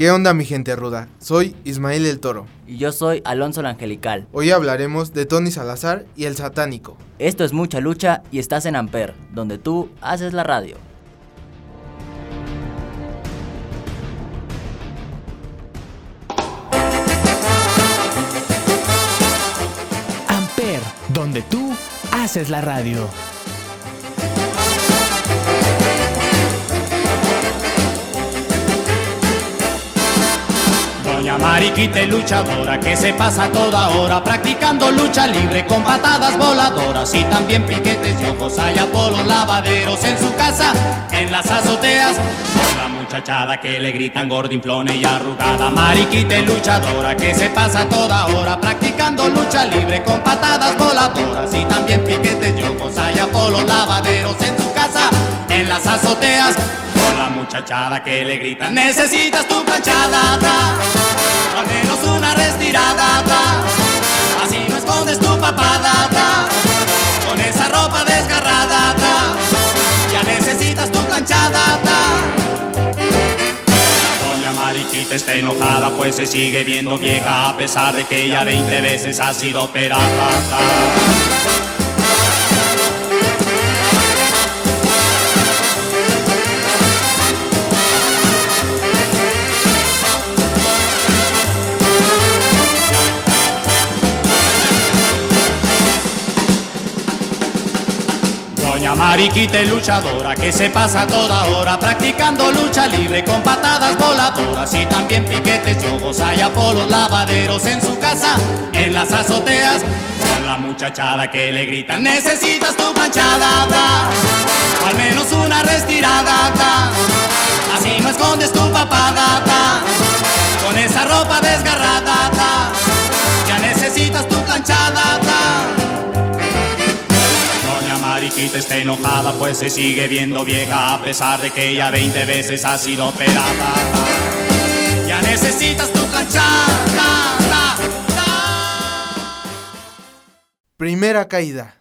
¿Qué onda mi gente ruda? Soy Ismael el Toro. Y yo soy Alonso el Angelical. Hoy hablaremos de Tony Salazar y el satánico. Esto es Mucha Lucha y estás en Amper, donde tú haces la radio. Amper, donde tú haces la radio. Mariquita luchadora que se pasa toda hora practicando lucha libre con patadas voladoras y también piquetes y ojos hay polos lavaderos en su casa, en las azoteas. Con la muchachada que le gritan gordinflone y arrugada. Mariquita luchadora que se pasa toda hora practicando lucha libre con patadas voladoras y también piquetes y ojos hay polos lavaderos en su casa, en las azoteas. Con la muchachada que le gritan necesitas tu planchada al menos una retirada, así no escondes tu papada, con esa ropa desgarrada, ya necesitas tu planchada. Mariquita está enojada, pues se sigue viendo vieja, a pesar de que ya 20 veces ha sido operada. Mariquita luchadora que se pasa toda hora practicando lucha libre con patadas voladoras y también piquetes, yogos, hay polos lavaderos en su casa, en las azoteas. Con la muchachada que le gritan necesitas tu planchada, al menos una retirada, así Mariquita está enojada pues se sigue viendo vieja a pesar de que ya 20 veces ha sido operada. Ya necesitas tu planchada. Primera caída.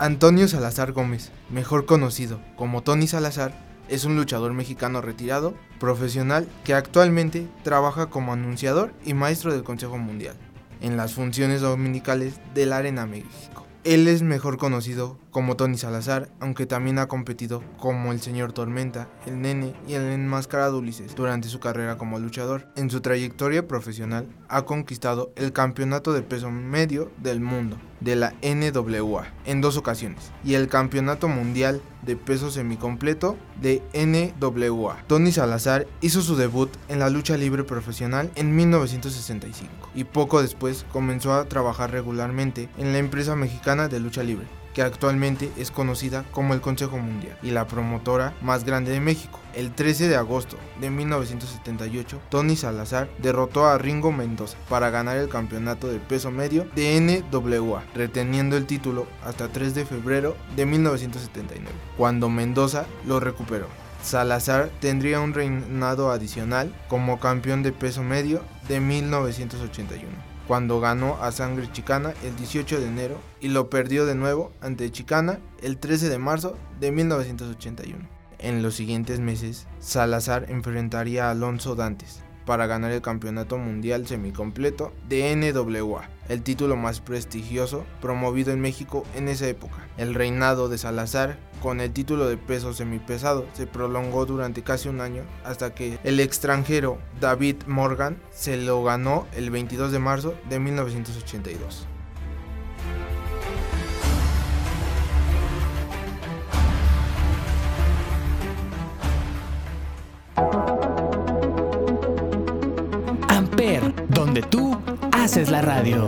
Antonio Salazar Gómez, mejor conocido como Tony Salazar, es un luchador mexicano retirado, profesional, que actualmente trabaja como anunciador y maestro del Consejo Mundial en las funciones dominicales de la Arena México. Él es mejor conocido como Tony Salazar, aunque también ha competido como el Señor Tormenta, el Nene y el Enmascarado Ulises durante su carrera como luchador. En su trayectoria profesional ha conquistado el campeonato de peso medio del mundo de la NWA en dos ocasiones y el campeonato mundial de peso semicompleto de NWA. Tony Salazar hizo su debut en la lucha libre profesional en 1965 y poco después comenzó a trabajar regularmente en la empresa mexicana de lucha libre que actualmente es conocida como el Consejo Mundial y la promotora más grande de México. El 13 de agosto de 1978, Tony Salazar derrotó a Ringo Mendoza para ganar el campeonato de peso medio de NWA, reteniendo el título hasta 3 de febrero de 1979, cuando Mendoza lo recuperó. Salazar tendría un reinado adicional como campeón de peso medio de 1981 cuando ganó a Sangre Chicana el 18 de enero y lo perdió de nuevo ante Chicana el 13 de marzo de 1981. En los siguientes meses, Salazar enfrentaría a Alonso Dantes para ganar el campeonato mundial semicompleto de NWA, el título más prestigioso promovido en México en esa época. El reinado de Salazar con el título de peso semipesado se prolongó durante casi un año hasta que el extranjero David Morgan se lo ganó el 22 de marzo de 1982. Amper, donde tú haces la radio.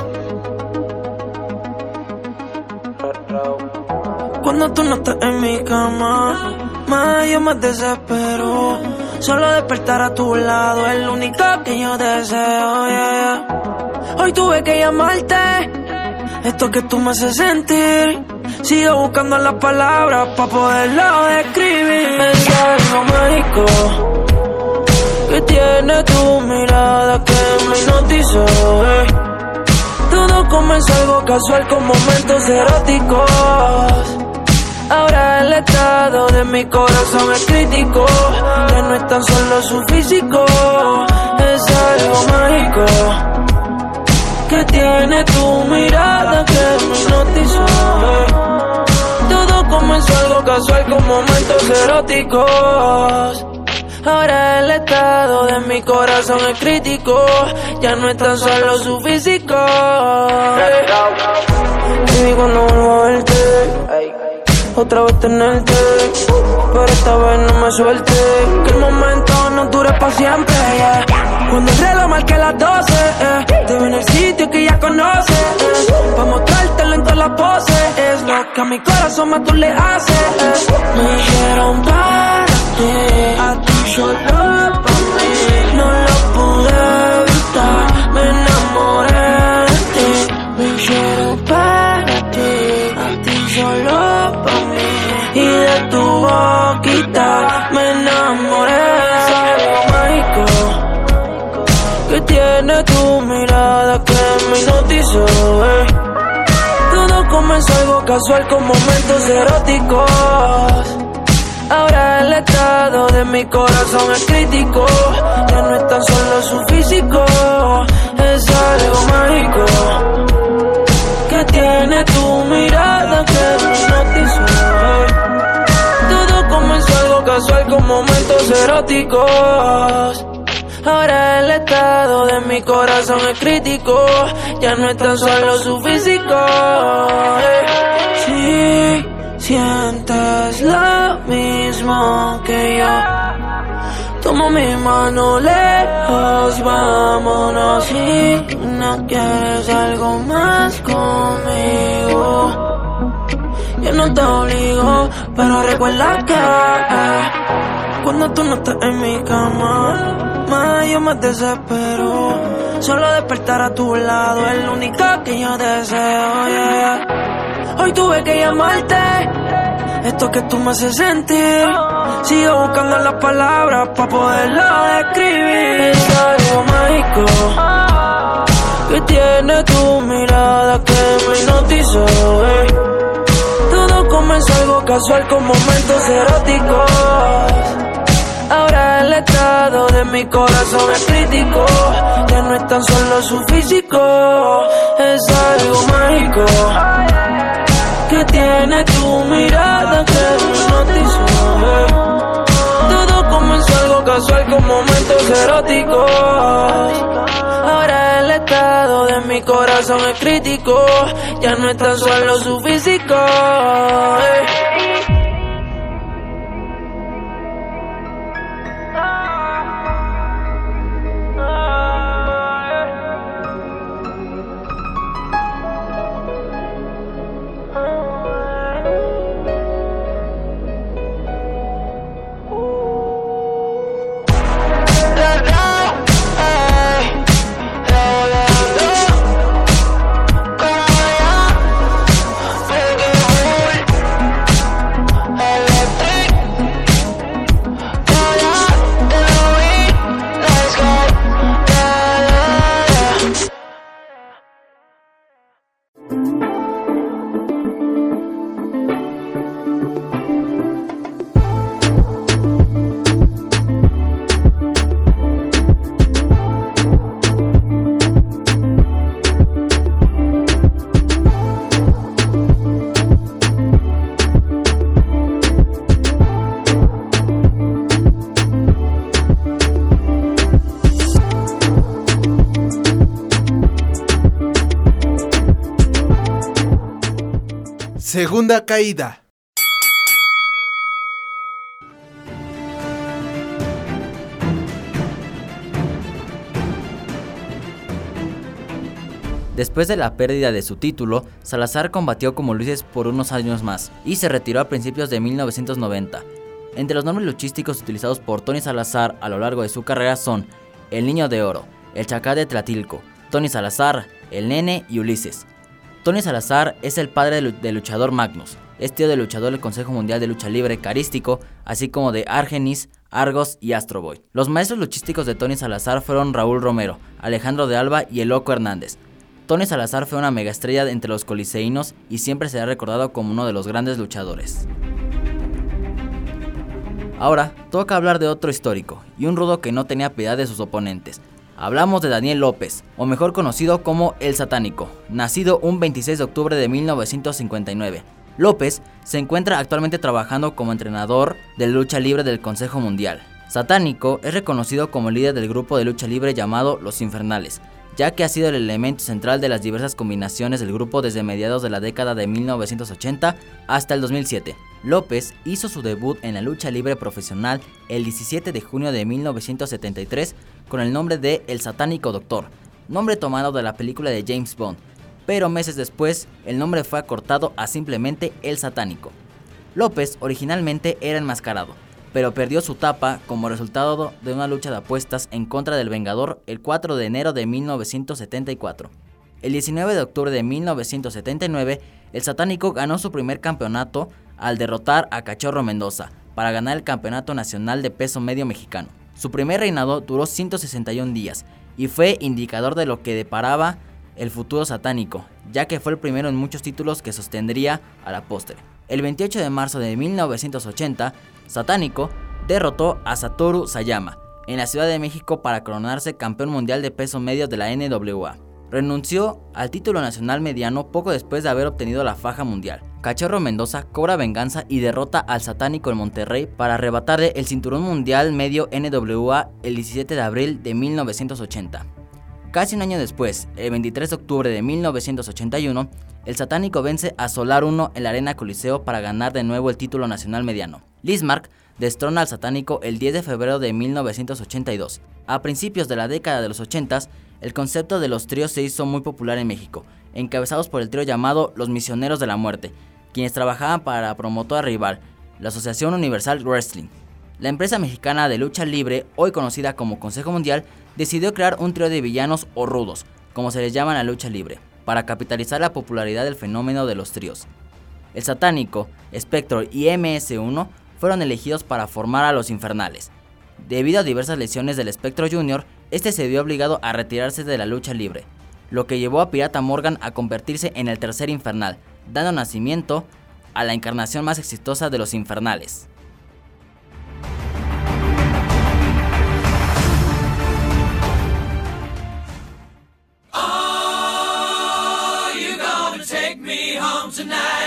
Cuando tú no estás en mi cama, más yo me desespero. Solo despertar a tu lado es lo único que yo deseo. Hoy tuve que llamarte. Esto que tú me haces sentir. Sigo buscando las palabras para poderlo describir. Es algo mágico que tiene tu mirada que me hipnotizó. Eh. Todo comenzó algo casual con momentos eróticos. Ahora el estado de mi corazón es crítico. Que no es tan solo su físico, es algo mágico. Que tiene tu mirada que me hipnotizó. Todo comenzó algo casual con momentos eróticos. Ahora el estado de mi corazón es crítico. Ya no es tan solo su físico. Baby, cuando vuelvo a verte otra vez tenerte. Pero esta vez no me suelte, que el momento no dure para siempre. Cuando el reloj marque las 12, eh, te veo en el sitio que ya conoces. Eh, para mostrártelo en todas las poses, es lo que a mi corazón más tú le haces. Me dijeron para ti, casual con momentos eróticos. El estado de mi corazón es crítico. Ya no es tan solo su físico, es algo mágico que tiene tu mirada que me hipnotizó. Todo comenzó algo casual con momentos eróticos. Ahora el estado de mi corazón es crítico. Ya no es tan solo su físico. Si sientes lo mismo que yo. Toma mi mano lejos, vámonos si no quieres algo más conmigo. Yo no te obligo, pero recuerda que cuando tú no estás en mi cama, más yo me desespero. Solo despertar a tu lado es lo único que yo deseo. Hoy tuve que llamarte. Esto que tú me haces sentir. Sigo buscando las palabras para poderlo describir. Es algo mágico que tiene tu mirada que me hipnotizó. eh. Todo comenzó algo casual con momentos eróticos. Ahora el estado de mi corazón es crítico. Ya no es tan solo su físico, es algo mágico que tiene tu mirada que me hipnotizó. eh. Todo comenzó algo casual con momentos eróticos. Ahora el estado de mi corazón es crítico. Ya no es tan solo su físico. Segunda caída. Después de la pérdida de su título, Salazar combatió como Luises por unos años más y se retiró a principios de 1990. Entre los nombres luchísticos utilizados por Tony Salazar a lo largo de su carrera son El Niño de Oro, El Chacal de Tlatilco, Tony Salazar, El Nene y Ulises. Tony Salazar es el padre del luchador Magnus, es tío del luchador del Consejo Mundial de Lucha Libre Carístico, así como de Argenis, Argos y Astroboy. Los maestros luchísticos de Tony Salazar fueron Raúl Romero, Alejandro de Alba y El Loco Hernández. Tony Salazar fue una megaestrella entre los coliseínos y siempre será recordado como uno de los grandes luchadores. Ahora, toca hablar de otro histórico, y un rudo que no tenía piedad de sus oponentes. Hablamos de Daniel López, o mejor conocido como El Satánico, nacido un 26 de octubre de 1959. López se encuentra actualmente trabajando como entrenador de lucha libre del Consejo Mundial. Satánico es reconocido como líder del grupo de lucha libre llamado Los Infernales, ya que ha sido el elemento central de las diversas combinaciones del grupo desde mediados de la década de 1980 hasta el 2007. López hizo su debut en la lucha libre profesional el 17 de junio de 1973 con el nombre de El Satánico Doctor, nombre tomado de la película de James Bond, pero meses después el nombre fue acortado a simplemente El Satánico. López originalmente era enmascarado, pero perdió su tapa como resultado de una lucha de apuestas en contra del Vengador el 4 de enero de 1974. El 19 de octubre de 1979, el Satánico ganó su primer campeonato al derrotar a Cachorro Mendoza para ganar el Campeonato Nacional de Peso Medio Mexicano. Su primer reinado duró 161 días y fue indicador de lo que deparaba el futuro satánico, ya que fue el primero en muchos títulos que sostendría a la postre. El 28 de marzo de 1980, Satánico derrotó a Satoru Sayama en la Ciudad de México para coronarse campeón mundial de peso medio de la NWA. Renunció al título nacional mediano poco después de haber obtenido la faja mundial. Cachorro Mendoza cobra venganza y derrota al satánico en Monterrey para arrebatarle el cinturón mundial medio NWA el 17 de abril de 1980. Casi un año después, el 23 de octubre de 1981, el satánico vence a Solar 1 en la Arena Coliseo para ganar de nuevo el título nacional mediano. Lismark destrona al satánico el 10 de febrero de 1982. A principios de la década de los 80, el concepto de los tríos se hizo muy popular en México, encabezados por el trío llamado Los Misioneros de la Muerte, quienes trabajaban para promotora rival, la Asociación Universal Wrestling. La empresa mexicana de lucha libre, hoy conocida como Consejo Mundial, decidió crear un trío de villanos o rudos, como se les llama en la lucha libre, para capitalizar la popularidad del fenómeno de los tríos. El satánico, Spectre y MS1 fueron elegidos para formar a los infernales. Debido a diversas lesiones del Spectro Jr., este se vio obligado a retirarse de la lucha libre, lo que llevó a Pirata Morgan a convertirse en el tercer infernal, dando nacimiento a la encarnación más exitosa de los infernales. Amper.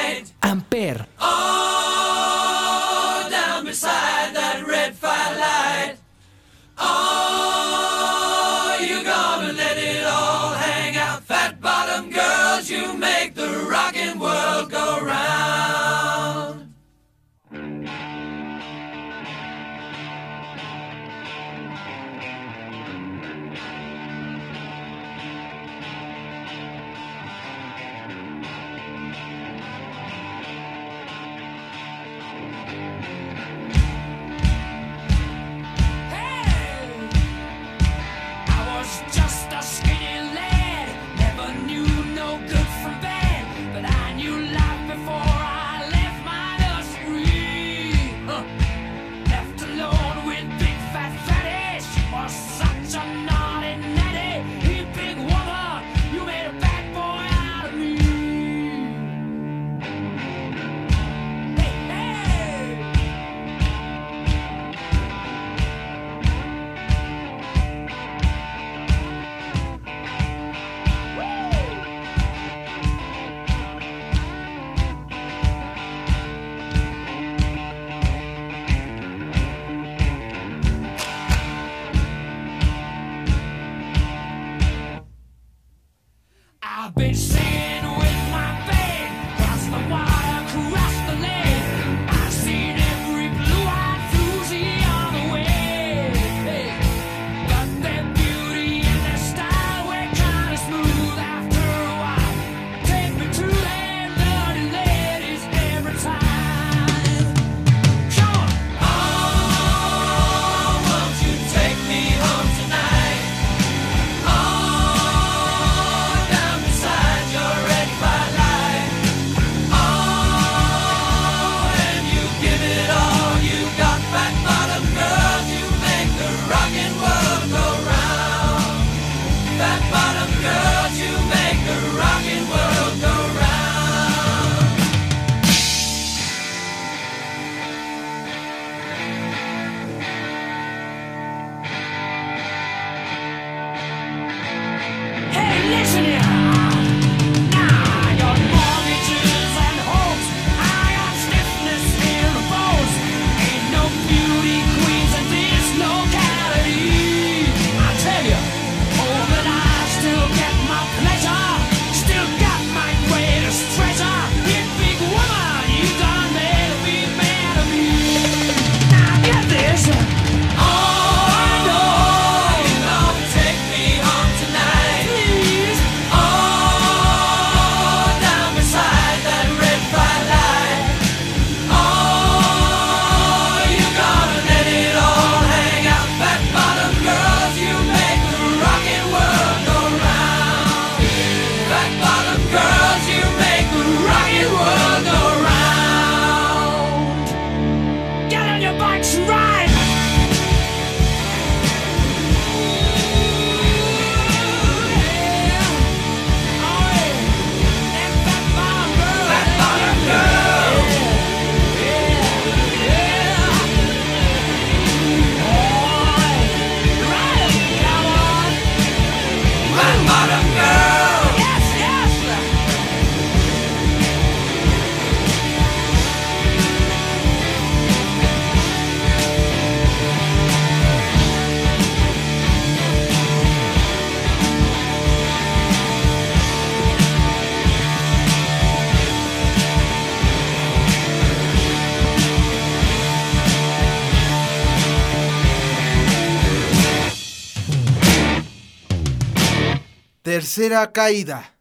Tercera caída.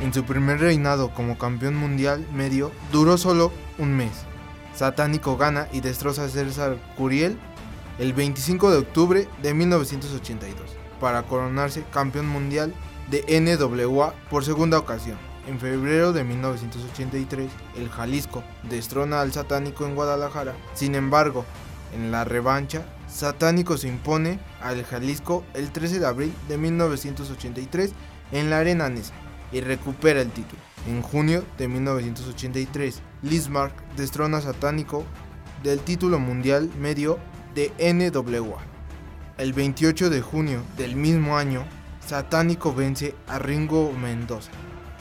En su primer reinado como campeón mundial medio duró solo un mes. Satánico gana y destroza a César Curiel el 25 de octubre de 1982 para coronarse campeón mundial de NWA por segunda ocasión. En febrero de 1983, el Jalisco destrona al Satánico en Guadalajara. Sin embargo, en la revancha, Satánico se impone al Jalisco el 13 de abril de 1983 en la Arena Nesa y recupera el título. En junio de 1983, Lismark destrona a Satánico del título mundial medio de NWA. El 28 de junio del mismo año, Satánico vence a Ringo Mendoza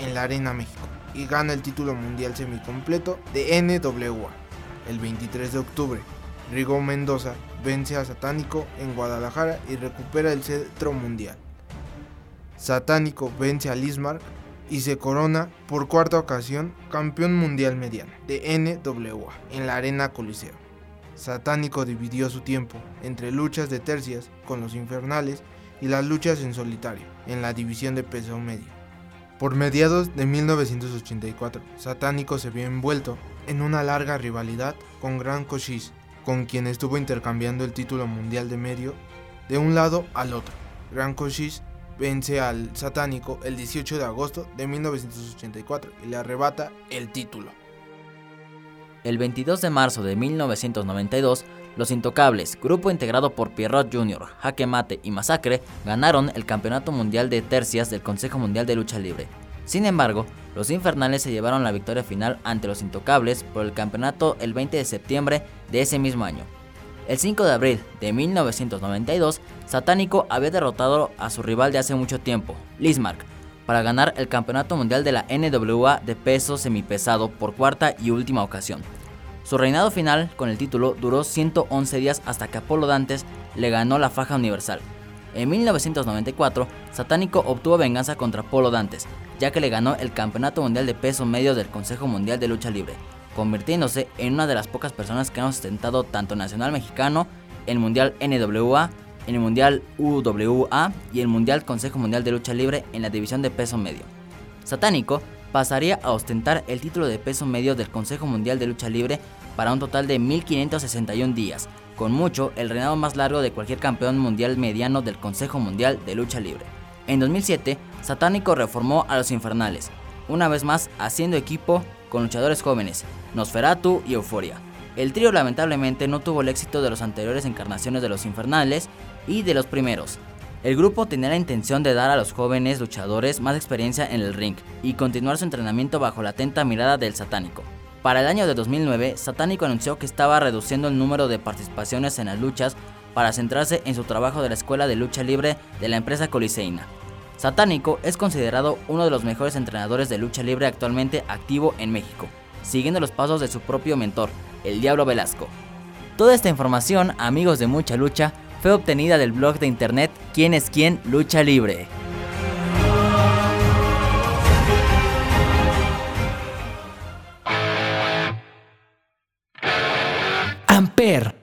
en la Arena México y gana el título mundial semicompleto de NWA. El 23 de octubre, Ringo Mendoza vence a Satánico en Guadalajara y recupera el centro mundial. Satánico vence a Lismark y se corona por cuarta ocasión campeón mundial mediano de NWA en la Arena Coliseo. Satánico dividió su tiempo entre luchas de tercias con los infernales y las luchas en solitario en la división de peso medio. Por mediados de 1984, Satánico se vio envuelto en una larga rivalidad con Gran Cochise, con quien estuvo intercambiando el título mundial de medio de un lado al otro. Gran Cochise vence al satánico el 18 de agosto de 1984 y le arrebata el título. El 22 de marzo de 1992, los Intocables, grupo integrado por Pierrot Jr., Jaque Mate y Masacre, ganaron el Campeonato Mundial de Tercias del Consejo Mundial de Lucha Libre. Sin embargo, los Infernales se llevaron la victoria final ante los Intocables por el campeonato el 20 de septiembre de ese mismo año. El 5 de abril de 1992, Satánico había derrotado a su rival de hace mucho tiempo, Lismark, para ganar el Campeonato Mundial de la NWA de peso semipesado por cuarta y última ocasión. Su reinado final con el título duró 111 días hasta que Apolo Dantes le ganó la faja universal. En 1994, Satánico obtuvo venganza contra Apolo Dantes, ya que le ganó el Campeonato Mundial de Peso Medio del Consejo Mundial de Lucha Libre, convirtiéndose en una de las pocas personas que han ostentado tanto Nacional Mexicano, el Mundial NWA, el Mundial UWA y el Mundial Consejo Mundial de Lucha Libre en la división de peso medio. Satánico pasaría a ostentar el título de peso medio del Consejo Mundial de Lucha Libre para un total de 1561 días, con mucho el reinado más largo de cualquier campeón mundial mediano del Consejo Mundial de Lucha Libre. En 2007, Satánico reformó a los Infernales, una vez más haciendo equipo con luchadores jóvenes, Nosferatu y Euforia. El trío lamentablemente no tuvo el éxito de las anteriores encarnaciones de los Infernales y de los primeros. El grupo tenía la intención de dar a los jóvenes luchadores más experiencia en el ring y continuar su entrenamiento bajo la atenta mirada del satánico. Para el año de 2009, Satánico anunció que estaba reduciendo el número de participaciones en las luchas para centrarse en su trabajo de la Escuela de Lucha Libre de la empresa Coliseína. Satánico es considerado uno de los mejores entrenadores de lucha libre actualmente activo en México, siguiendo los pasos de su propio mentor, el Diablo Velasco. Toda esta información, amigos de Mucha Lucha, fue obtenida del blog de internet Quién es quién Lucha Libre. Amper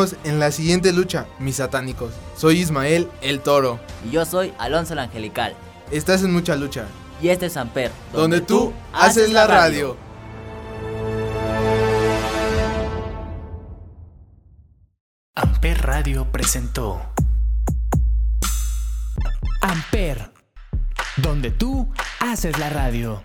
vemos en la siguiente lucha, mis satánicos. Soy Ismael el Toro. Y yo soy Alonso el Angelical. Estás en mucha lucha. Y este es Amper, Donde, tú haces la radio. Amper Radio presentó Amper, donde tú haces la radio.